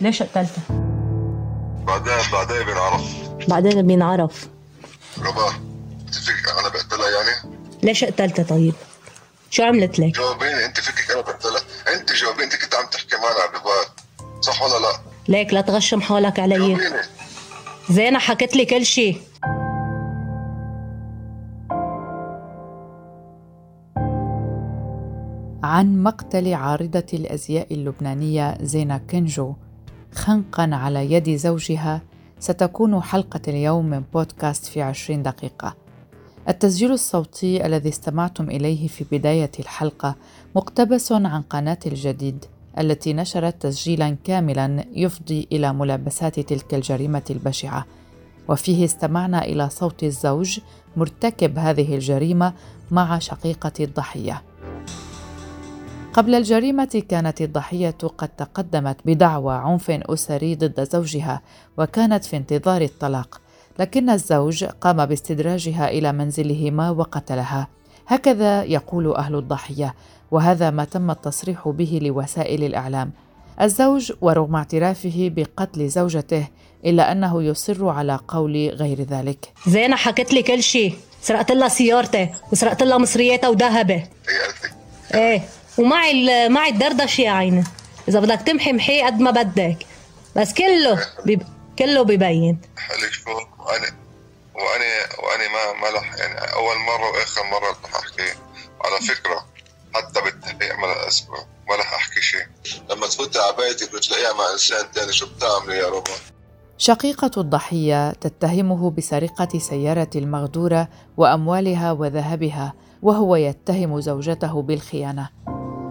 ليش قتلته؟ بعدين بعدين بينعرف بعدين بينعرف رباه انت فيك أنا بقتلها يعني؟ ليش قتلته طيب؟ شو عملت لك؟ جاوبيني أنت فيك أنا بقتلها أنت جاوبيني أنت كنت عم تحكي معنا ببال صح ولا لا؟ ليك لا تغشم حالك علي جاوبيني زينة حكت لي كل شيء عن مقتل عارضة الأزياء اللبنانية زينة كنجو خنقا على يد زوجها ستكون حلقة اليوم من بودكاست في عشرين دقيقة. التسجيل الصوتي الذي استمعتم إليه في بداية الحلقة مقتبس عن قناة الجديد التي نشرت تسجيلا كاملا يفضي إلى ملابسات تلك الجريمة البشعة. وفيه استمعنا إلى صوت الزوج مرتكب هذه الجريمة مع شقيقة الضحية. قبل الجريمة كانت الضحية قد تقدمت بدعوى عنف أسري ضد زوجها وكانت في انتظار الطلاق لكن الزوج قام باستدراجها إلى منزلهما وقتلها. هكذا يقول أهل الضحية وهذا ما تم التصريح به لوسائل الإعلام. الزوج ورغم اعترافه بقتل زوجته إلا أنه يصر على قول غير ذلك. زينة حكت لي كل شيء. سرقت لها سيارتي وسرقت لها مصرياتها لك إيه. ومعي ال- معي الدردش يا عيني. إذا بدك تمحي محي قد ما بدك. بس كله بيب... كله ببين. لك شو وأنا وأنا وأنا ما ما لح يعني أول مرة وآخر مرة رح أحكي. على فكرة حتى بالتحقيق ما لها اسمه ما رح أحكي شيء. لما تفوتي على بيتك وتلاقيها مع إنسان ثاني شو بتعملي يا ربا شقيقة الضحية تتهمه بسرقة سيارة المغدورة وأموالها وذهبها وهو يتهم زوجته بالخيانة.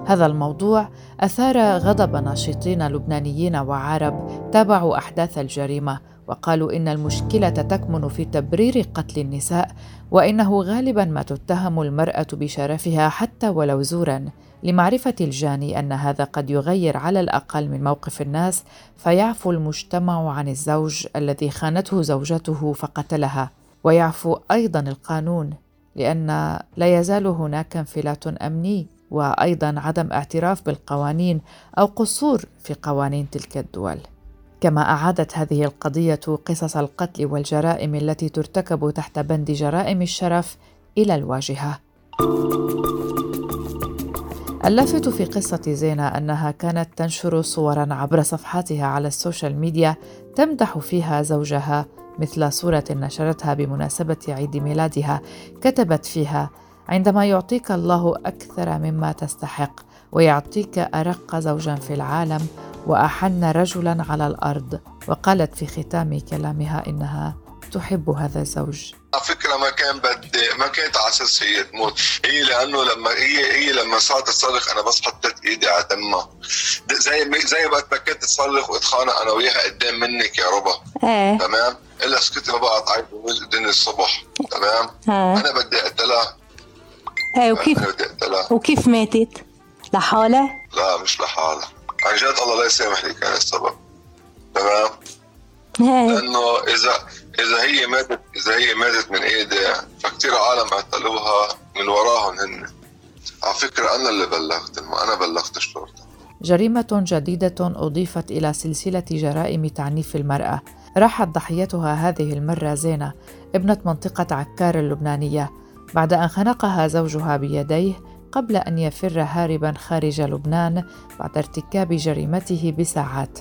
هذا الموضوع أثار غضب ناشطين لبنانيين وعرب تابعوا أحداث الجريمة وقالوا إن المشكلة تكمن في تبرير قتل النساء وإنه غالبا ما تتهم المرأة بشرفها حتى ولو زورا لمعرفة الجاني أن هذا قد يغير على الأقل من موقف الناس فيعفو المجتمع عن الزوج الذي خانته زوجته فقتلها. ويعفو أيضا القانون لأن لا يزال هناك انفلات أمني وأيضا عدم اعتراف بالقوانين أو قصور في قوانين تلك الدول. كما أعادت هذه القضية قصص القتل والجرائم التي ترتكب تحت بند جرائم الشرف إلى الواجهة. اللافت في قصة زينة أنها كانت تنشر صورا عبر صفحاتها على السوشيال ميديا تمدح فيها زوجها مثل صورة نشرتها بمناسبة عيد ميلادها كتبت فيها عندما يعطيك الله أكثر مما تستحق ويعطيك أرق زوجا في العالم وأحن رجلا على الأرض. وقالت في ختام كلامها إنها تحب هذا الزوج. على فكرة ما كان بدي ما كانت على أساس هي تموت. هي لأنه لما هي هي لما صارت تصرخ أنا بس حطيت إيدي على دمها. زي زي وقت ما كنت تصرخ واتخانق أنا وياها قدام منك يا ربا. إيه. تمام؟ إلا سكتي ما بقى تعيط الدنيا الصبح. تمام؟ ها أنا بدي أقتلها. إيه وكيف وكيف؟ ماتت؟ لحالها؟ لا مش لحالها. عن جد الله لا يسامح لي كان السبب. تمام؟ إيه لأنه اذا إذا هي ماتت إذا هي ماتت من إيدي فكتير عالم اعتلوها من وراهم هن. على فكرة أنا اللي بلغت الم- أنا بلغت الشرطة. جريمة جديدة أضيفت إلى سلسلة جرائم تعنيف المرأة. راحت ضحيتها هذه المرة زينة ابنة منطقة عكار اللبنانية. بعد أن خنقها زوجها بيديه قبل أن يفر هاربا خارج لبنان بعد ارتكاب جريمته بساعات.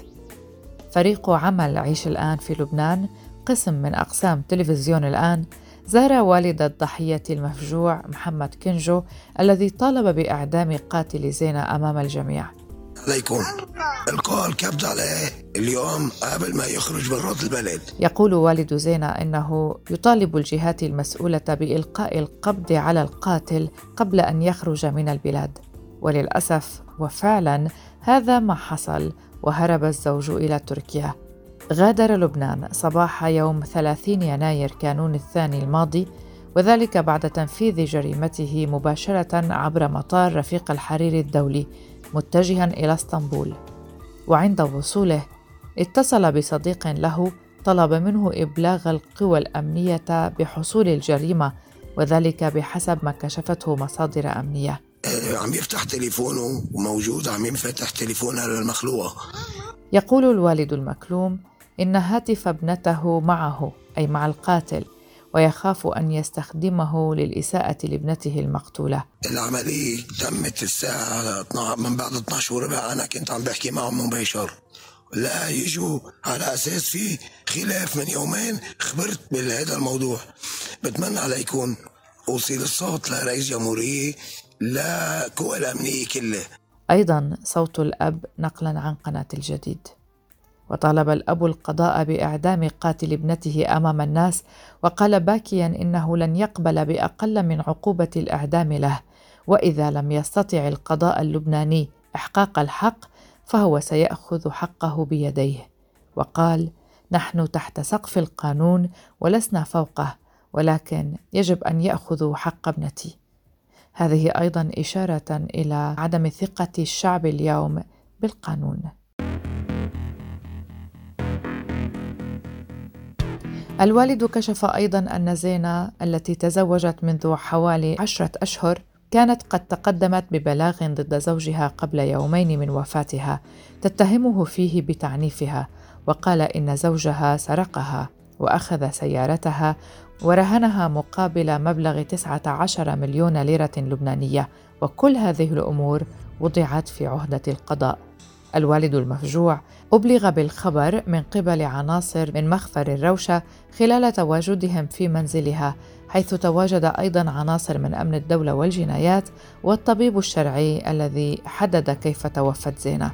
فريق عمل عيش الآن في لبنان قسم من أقسام تلفزيون الآن زار والد الضحية المفجوع محمد كنجو الذي طالب بإعدام قاتل زينة أمام الجميع. ليكون القاء الكبد عليه. اليوم قبل ما يخرج برات البلد. يقول والد زينة إنه يطالب الجهات المسؤولة بإلقاء القبض على القاتل قبل أن يخرج من البلاد. وللأسف وفعلا هذا ما حصل وهرب الزوج إلى تركيا. غادر لبنان صباح يوم 30 يناير كانون الثاني الماضي وذلك بعد تنفيذ جريمته مباشرة عبر مطار رفيق الحريري الدولي. متجها إلى إسطنبول. وعند وصوله اتصل بصديق له طلب منه إبلاغ القوى الأمنية بحصول الجريمة وذلك بحسب ما كشفته مصادر أمنية. آه، عم يفتح تليفونه وموجود عم ينفتح تليفونها للمخلوقة يقول الوالد المكلوم إن هاتف ابنته معه أي مع القاتل. ويخاف أن يستخدمه للإساءة لابنته المقتولة. العملية تمت الساعة من بعد 12 وربع أنا كنت عم بحكي معهم مباشر لا يجوا على أساس في خلاف من يومين خبرت بهذا الموضوع. بتمنى على يكون أوصل الصوت لرئيس جمهورية لا قوى الأمنية كلها. أيضا صوت الأب نقلا عن قناة الجديد. وطالب الأب القضاء بإعدام قاتل ابنته أمام الناس وقال باكيا إنه لن يقبل بأقل من عقوبة الإعدام له وإذا لم يستطع القضاء اللبناني إحقاق الحق فهو سيأخذ حقه بيديه. وقال نحن تحت سقف القانون ولسنا فوقه ولكن يجب أن يأخذوا حق ابنتي. هذه أيضا إشارة إلى عدم ثقة الشعب اليوم بالقانون. الوالد كشف أيضا أن زينة التي تزوجت منذ حوالي عشرة أشهر كانت قد تقدمت ببلاغ ضد زوجها قبل يومين من وفاتها تتهمه فيه بتعنيفها وقال إن زوجها سرقها وأخذ سيارتها ورهنها مقابل مبلغ 19 مليون ليرة لبنانية وكل هذه الأمور وضعت في عهدة القضاء. الوالد المفجوع أبلغ بالخبر من قبل عناصر من مخفر الروشة خلال تواجدهم في منزلها حيث تواجد أيضا عناصر من أمن الدولة والجنايات والطبيب الشرعي الذي حدد كيف توفت زينة.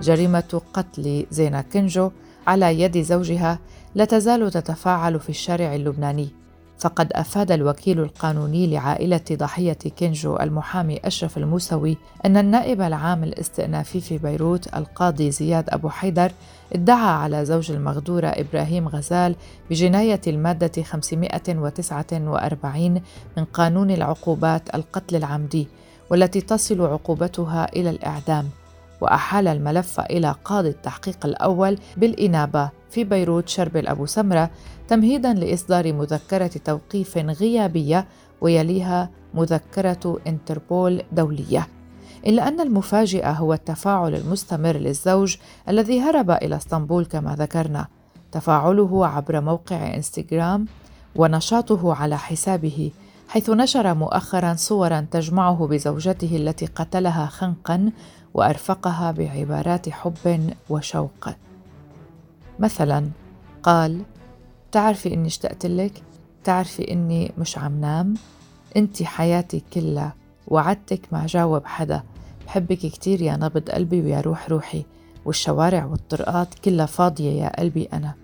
جريمة قتل زينة كنجو على يد زوجها لا تزال تتفاعل في الشارع اللبناني. فقد أفاد الوكيل القانوني لعائلة ضحية كينجو المحامي أشرف الموسوي أن النائب العام الاستئنافي في بيروت القاضي زياد أبو حيدر ادعى على زوج المغدوره إبراهيم غزال بجناية المادة 549 من قانون العقوبات القتل العمدي والتي تصل عقوبتها إلى الإعدام وأحال الملف إلى قاضي التحقيق الأول بالإنابة في بيروت شربل أبو سمرة تمهيدا لإصدار مذكرة توقيف غيابية ويليها مذكرة إنتربول دولية. إلا أن المفاجئ هو التفاعل المستمر للزوج الذي هرب إلى إسطنبول كما ذكرنا. تفاعله عبر موقع إنستغرام ونشاطه على حسابه حيث نشر مؤخرا صورا تجمعه بزوجته التي قتلها خنقا وأرفقها بعبارات حب وشوق. مثلا قال تعرفي إني اشتقت لك تعرفي إني مش عم نام أنت حياتي كلها وعدتك ما جاوب حدا بحبك كتير يا نبض قلبي ويا روح روحي والشوارع والطرقات كلها فاضية يا قلبي أنا.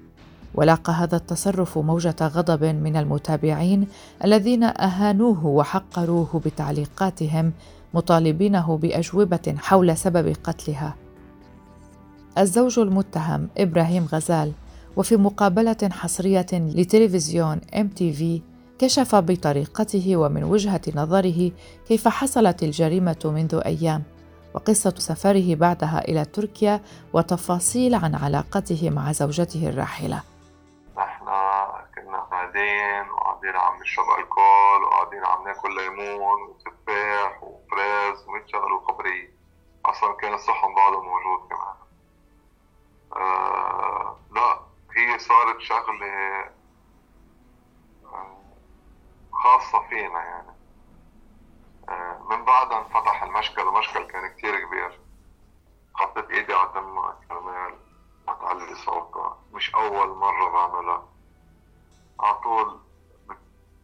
ولاقى هذا التصرف موجة غضب من المتابعين الذين أهانوه وحقروه بتعليقاتهم مطالبينه بأجوبة حول سبب قتلها. الزوج المتهم إبراهيم غزال وفي مقابلة حصرية لتلفزيون ام تي في كشف بطريقته ومن وجهة نظره كيف حصلت الجريمة منذ أيام وقصة سفره بعدها إلى تركيا وتفاصيل عن علاقته مع زوجته الراحلة. نحن كنا قاعدين وقاعدين عم نشرب ألكول وقاعدين عم ناكل ليمون وتفاح وفراز ومية شغله وخبرية أصلا كان الصحن بعده موجود كمان. آه لا هي صارت شغلة آه خاصة فينا يعني. آه من بعدها انفتح المشكل المشكل كان كتير كبير. حطيت إيدي على دمها كرمال ما تعلي صوتها مش أول مرة بعملها. على طول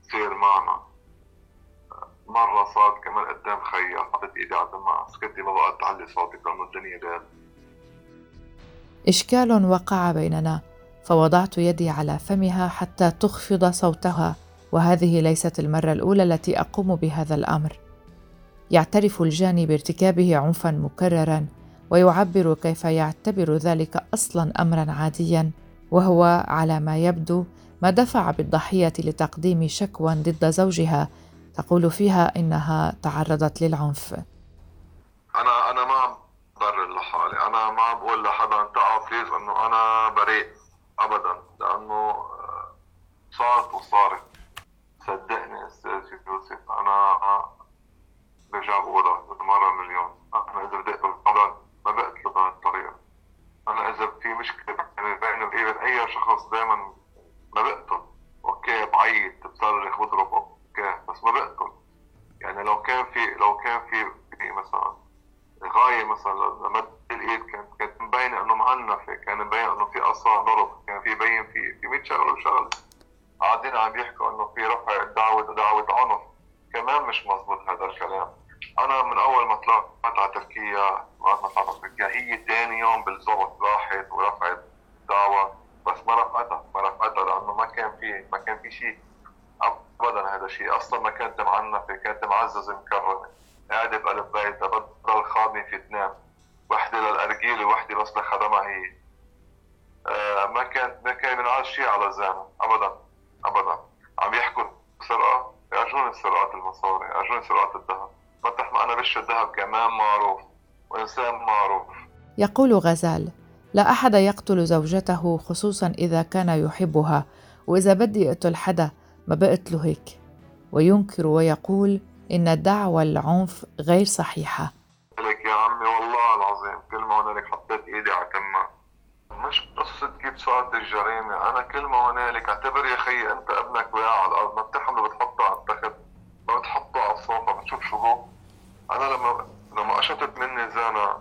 بتصير معنا. مرة صارت كمان قدام خيي حطيت إيدي على دمها سكتي ما بقى تعلي صوتك لأنه الدنيا دال إشكال وقع بيننا فوضعت يدي على فمها حتى تخفض صوتها وهذه ليست المرة الأولى التي أقوم بهذا الأمر. يعترف الجاني بارتكابه عنفا مكررا ويعبر كيف يعتبر ذلك أصلا امرا عاديا وهو على ما يبدو ما دفع بالضحية لتقديم شكوى ضد زوجها تقول فيها إنها تعرضت للعنف. أنا أنا ما عم برر لحالي أنا ما عم بقول لحدا انت please انه أنا بريء ابدا لأنه صارت وصارت. صدقني أستاذ يوسف أنا برجع بقولها مرة مليون. أنا إذا بدي ابدا ما بقتله بهالطريقة شخص دائما ما بقتل. okay بعيط بصرخ بضرب. okay بس ما بقتل. يعني لو كان في لو كان في, في مثلا غاية مثلا لمد الايد كانت كانت مبينه إنه معنفه كان مبين إنه في قصا ضرب كان في بين في في 100 شغله وشغله قاعدين عم يحكوا انه في رفع دعوه دعوه عنف كمان مش مزبوط هذا الكلام أنا من اول ما طلعت على تركيا ما طلعت تركيا هي ثاني يوم بالضبط راحت ورفعت دعوه بس ما رفعتها ما رفعتها لأنه ما كان في ما كان في شيء ابدا هذا الشيء أصلا ما كانت معززه مكرمه قاعدة بقلب بيتها بدل خادمه في اثنين. وحدة للارجيله وحده بس لخدمها هي آه ما كانت ما كان ينعاد شيء على زانه ابدا ابدا. عم يحكوا سرقة؟ يرجوني سرقات المصاري يرجوني سرقات الذهب. ما أنا بش الذهب كمان معروف. وإنسان معروف. يقول غزال لا أحد يقتل زوجته خصوصا إذا كان يحبها. وإذا بدي أقتل حدا ما بقتله هيك. وينكر ويقول إن الدعوى العنف غير صحيحة. لك يا عمي والله العظيم كل ما هنالك حطيت إيدي على تمها مش قصة كيف صارت الجريمة أنا كل ما هنالك أعتبر يا خيي أنت ابنك وقع على الأرض ما بتحمله بتحطه على التخت ما بتحطه على الصوفة بتشوف شو هو أنا لما لما قشطت مني زانة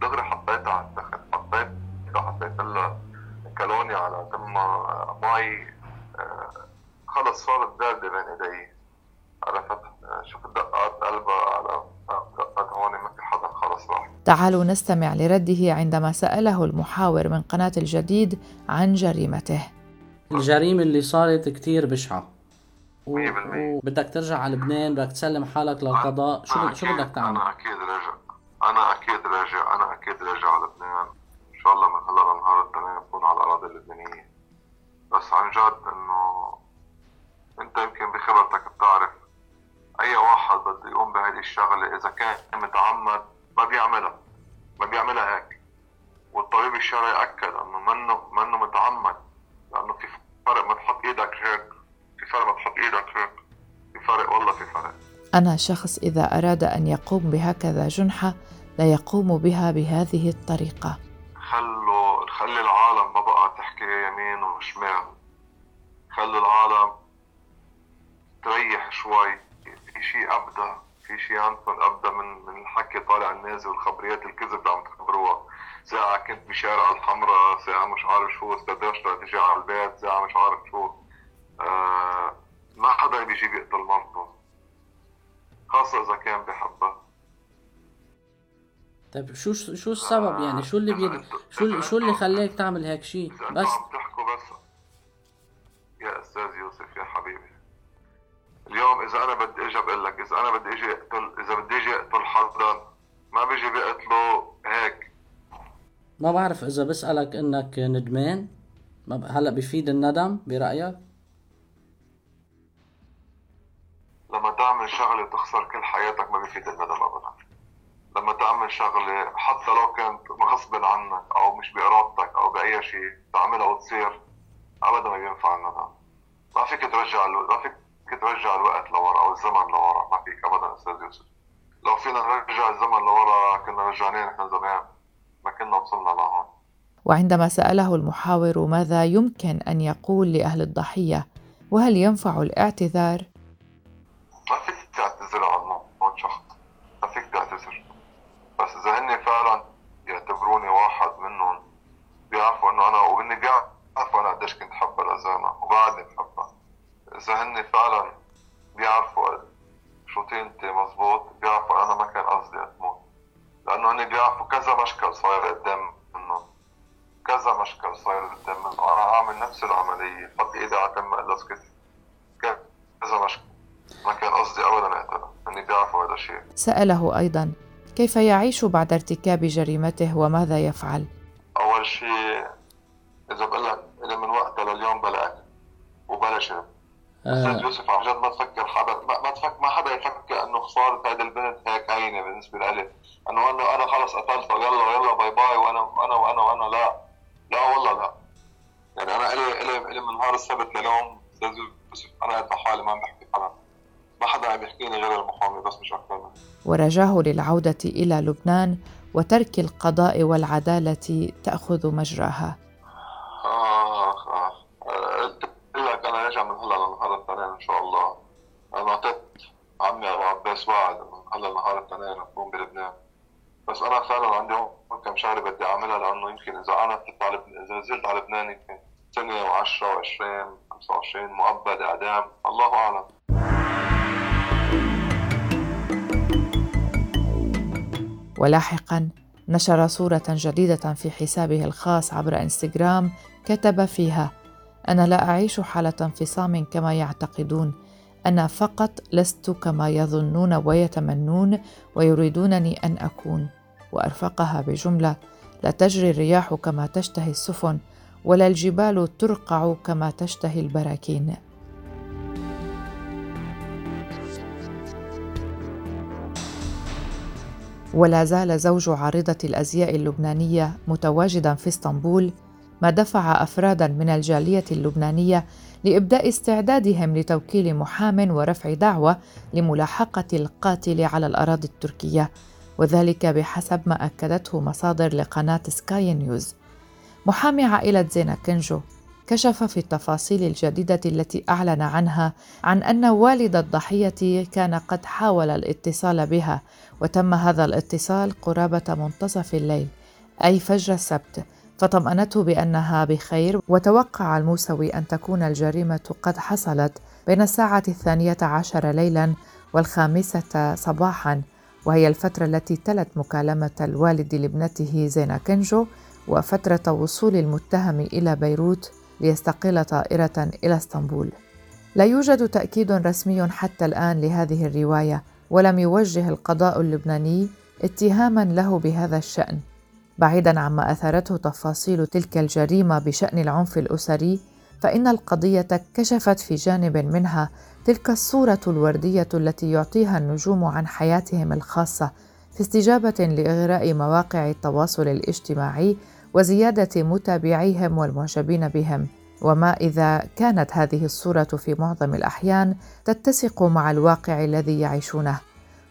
دغري حطيتها على التخت حطيتها حطيت لها كالوني على تمها مي آه، خلص صارت باردة بين ايدي عرفت شوف دقات قلبها على دقات هون ما في حدا خلص راح تعالوا نستمع لرده عندما سأله المحاور من قناة الجديد عن جريمته. الجريمة اللي صارت كتير بشعة. وبدك ترجع على لبنان بدك تسلم حالك للقضاء. شو بد- شو أكيد- بدك تعمل؟ أنا أكيد راجع. أنا أكيد راجع. أنا أكيد راجع على لبنان. إن شاء الله من هلا لنهار التنين بكون على الأراضي اللبنانية. بس عن جد إنه أنت يمكن بخبرتك بتعرف أي واحد بده يقوم بهذه الشغلة إذا كان متعمد ما بيعملها. بيعملها هيك. والطبيب الشرعي أكد إنه منه منه متعمد لأنه في فرق ما تحط إيدك هيك في فرق ما تحط إيدك هيك. في فرق والله في فرق. أنا شخص إذا أراد أن يقوم بهكذا جنحة لا يقوم بها بهذه الطريقة. خلوا خلي العالم ما بقى تحكي يمين وشمال. خلوا العالم تريح شوي في شيء ابدا في شيء عندكم ابدا من من الحكي طالع النازل والخبريات الكذب اللي عم تخبروها. ساعة كنت بشارع الحمراء ساعة مش عارف شو استدرجت تجي على البيت ساعة مش عارف شو. آه ما حدا بيجي بيقتل مرته. خاصة إذا كان بحبها. طيب شو شو السبب يعني؟ شو اللي بيد... شو شو اللي خلاك تعمل هيك شيء؟ بس. عم تحكوا بس. يا أستاذ يوسف يا حبيبي. اليوم إذا أنا بدي أجي بقول لك إذا أنا بدي أجي أقتل إذا بدي أجي أقتل حدا ما بيجي بيقتله هيك. ما بعرف إذا بسألك إنك ندمان. ما ب... هلأ بفيد الندم برأيك؟ لما تعمل شغلة تخسر كل حياتك ما بيفيد الندم أبدا. لما تعمل شغلة حتى لو كانت غصب عنك أو مش بإرادتك أو بأي شيء تعملها وتصير أبدا ما بينفع الندم. ما فيك ترجع ما فيك ترجع الوقت لورا أو الزمن لورا. ما فيك أبدا أستاذ يوسف. لو فينا نرجع الزمن لورا كنا رجعناه نحن زمان. ما كنا وصلنا لهون. وعندما سأله المحاور ماذا يمكن أن يقول لأهل الضحية وهل ينفع الاعتذار ما فيك تعتذر عن موت شخص ما فيك تعتذر بس اذا هن فعلا يعتبروني واحد منهم بيعرفوا انه أنا وهن بيعرفوا أنا قديش كنت حبها لزانا وبعدني بحبها اذا هن فعلا بيعرفوا شو طينتي مزبوط بيعرفوا أنا ما كان قصدي أتموت. لأنه هن بيعرفوا كذا مشكل صاير قدام منهم. كذا مشكل صاير قدام منهم. أنا عامل نفس العملية حط إيدي على تم اسكت كذا. مشكل. ما كان قصدي ابدا اقتله اني بيعرفوا هذا الشيء. سأله أيضا كيف يعيش بعد ارتكاب جريمته وماذا يفعل اول شيء اذا بقول لك إلي من وقتها لليوم بلا اكل وبلا شرب أستاذ آه يوسف عن جد ما تفكر حدا ما, ما تفكر ما حدا يفكر إنه خسارة هذه البنت هيك هينه بالنسبة لي إنه أنا أنا خلص قتلتها يلا يلا باي باي وأنا وأنا وأنا وأنا لا. لا والله لا. يعني أنا الي الي إلي من نهار السبت لليوم أستاذ يوسف أنا قاعد لحالي ما عم بحكي حدا. ما حدا عم يحكيني غير المحامي بس مش أكثر منه. ورجاه للعودة إلى لبنان وترك القضاء والعدالة تأخذ مجراها. من هلا للنهار الاثنين إن شاء الله. أنا اعطيت عمي أبو عباس وعد إنه هلا لنهار التنين اكون بلبنان. بس أنا فعلا عندي هون كم شغلة بدي أعملها لأنه يمكن إذا أنا كنت على إذا نزلت على لبنان يمكن سنة و10 و20 25 مؤبد إعدام. الله أعلم. ولاحقا نشر صورة جديدة في حسابه الخاص عبر إنستغرام كتب فيها أنا لا أعيش حالة انفصام كما يعتقدون، أنا فقط لست كما يظنون ويتمنون ويريدونني أن أكون، وأرفقها بجملة: لا تجري الرياح كما تشتهي السفن، ولا الجبال ترقع كما تشتهي البراكين. ولا زال زوج عارضة الأزياء اللبنانية متواجدا في إسطنبول ما دفع أفرادا من الجالية اللبنانية لإبداء استعدادهم لتوكيل محام ورفع دعوى لملاحقة القاتل على الأراضي التركية وذلك بحسب ما أكدته مصادر لقناة سكاي نيوز. محامي عائلة زينة كنجو كشف في التفاصيل الجديدة التي أعلن عنها عن أن والد الضحية كان قد حاول الاتصال بها وتم هذا الاتصال قرابة منتصف الليل أي فجر السبت. فطمأنته بأنها بخير وتوقع الموسوي أن تكون الجريمة قد حصلت بين الساعة الثانية عشر ليلا والخامسة صباحا وهي الفترة التي تلت مكالمة الوالد لابنته زينة كنجو وفترة وصول المتهم إلى بيروت ليستقل طائرة إلى اسطنبول. لا يوجد تأكيد رسمي حتى الآن لهذه الرواية، ولم يوجه القضاء اللبناني اتهاما له بهذا الشأن. بعيدا عما أثارته تفاصيل تلك الجريمة بشأن العنف الأسري، فإن القضية كشفت في جانب منها تلك الصورة الوردية التي يعطيها النجوم عن حياتهم الخاصة في استجابة لإغراء مواقع التواصل الاجتماعي وزيادة متابعيهم والمعجبين بهم. وما إذا كانت هذه الصورة في معظم الأحيان تتسق مع الواقع الذي يعيشونه.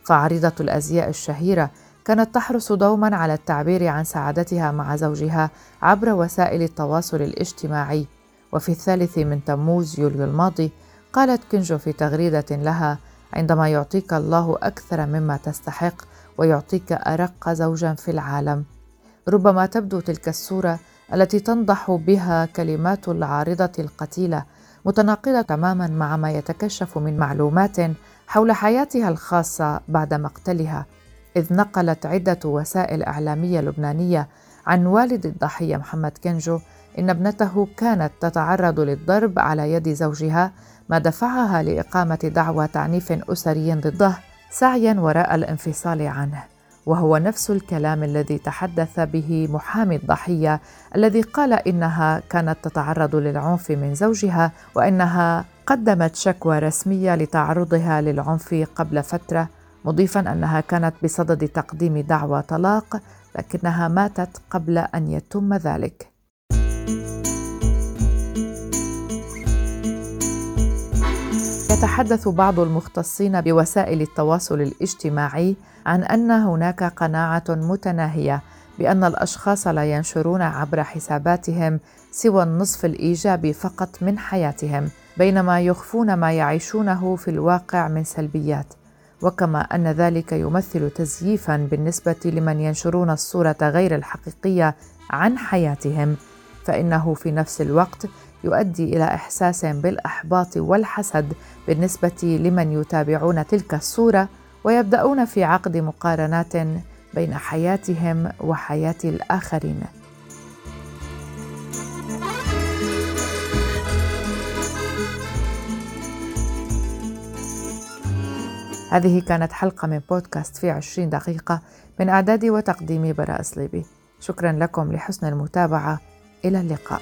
فعريضة الأزياء الشهيرة كانت تحرص دوما على التعبير عن سعادتها مع زوجها عبر وسائل التواصل الاجتماعي. وفي الثالث من تموز يوليو الماضي قالت كنجو في تغريدة لها عندما يعطيك الله أكثر مما تستحق ويعطيك أرق زوجا في العالم. ربما تبدو تلك الصورة التي تنضح بها كلمات العارضة القتيلة متناقضة تماما مع ما يتكشف من معلومات حول حياتها الخاصة بعد مقتلها. إذ نقلت عدة وسائل إعلامية لبنانية عن والد الضحية محمد كنجو إن ابنته كانت تتعرض للضرب على يد زوجها ما دفعها لإقامة دعوى تعنيف أسري ضده سعيا وراء الانفصال عنه. وهو نفس الكلام الذي تحدث به محامي الضحية الذي قال إنها كانت تتعرض للعنف من زوجها وإنها قدمت شكوى رسمية لتعرضها للعنف قبل فترة مضيفا أنها كانت بصدد تقديم دعوى طلاق لكنها ماتت قبل أن يتم ذلك. يتحدث بعض المختصين بوسائل التواصل الاجتماعي عن أن هناك قناعة متناهية بأن الأشخاص لا ينشرون عبر حساباتهم سوى النصف الإيجابي فقط من حياتهم بينما يخفون ما يعيشونه في الواقع من سلبيات. وكما أن ذلك يمثل تزييفا بالنسبة لمن ينشرون الصورة غير الحقيقية عن حياتهم فإنه في نفس الوقت يؤدي إلى إحساس بالإحباط والحسد بالنسبة لمن يتابعون تلك الصورة ويبدأون في عقد مقارنات بين حياتهم وحياة الآخرين. هذه كانت حلقة من بودكاست في عشرين دقيقة من إعدادي وتقديمي براء صليبي شكرا لكم لحسن المتابعة. إلى اللقاء.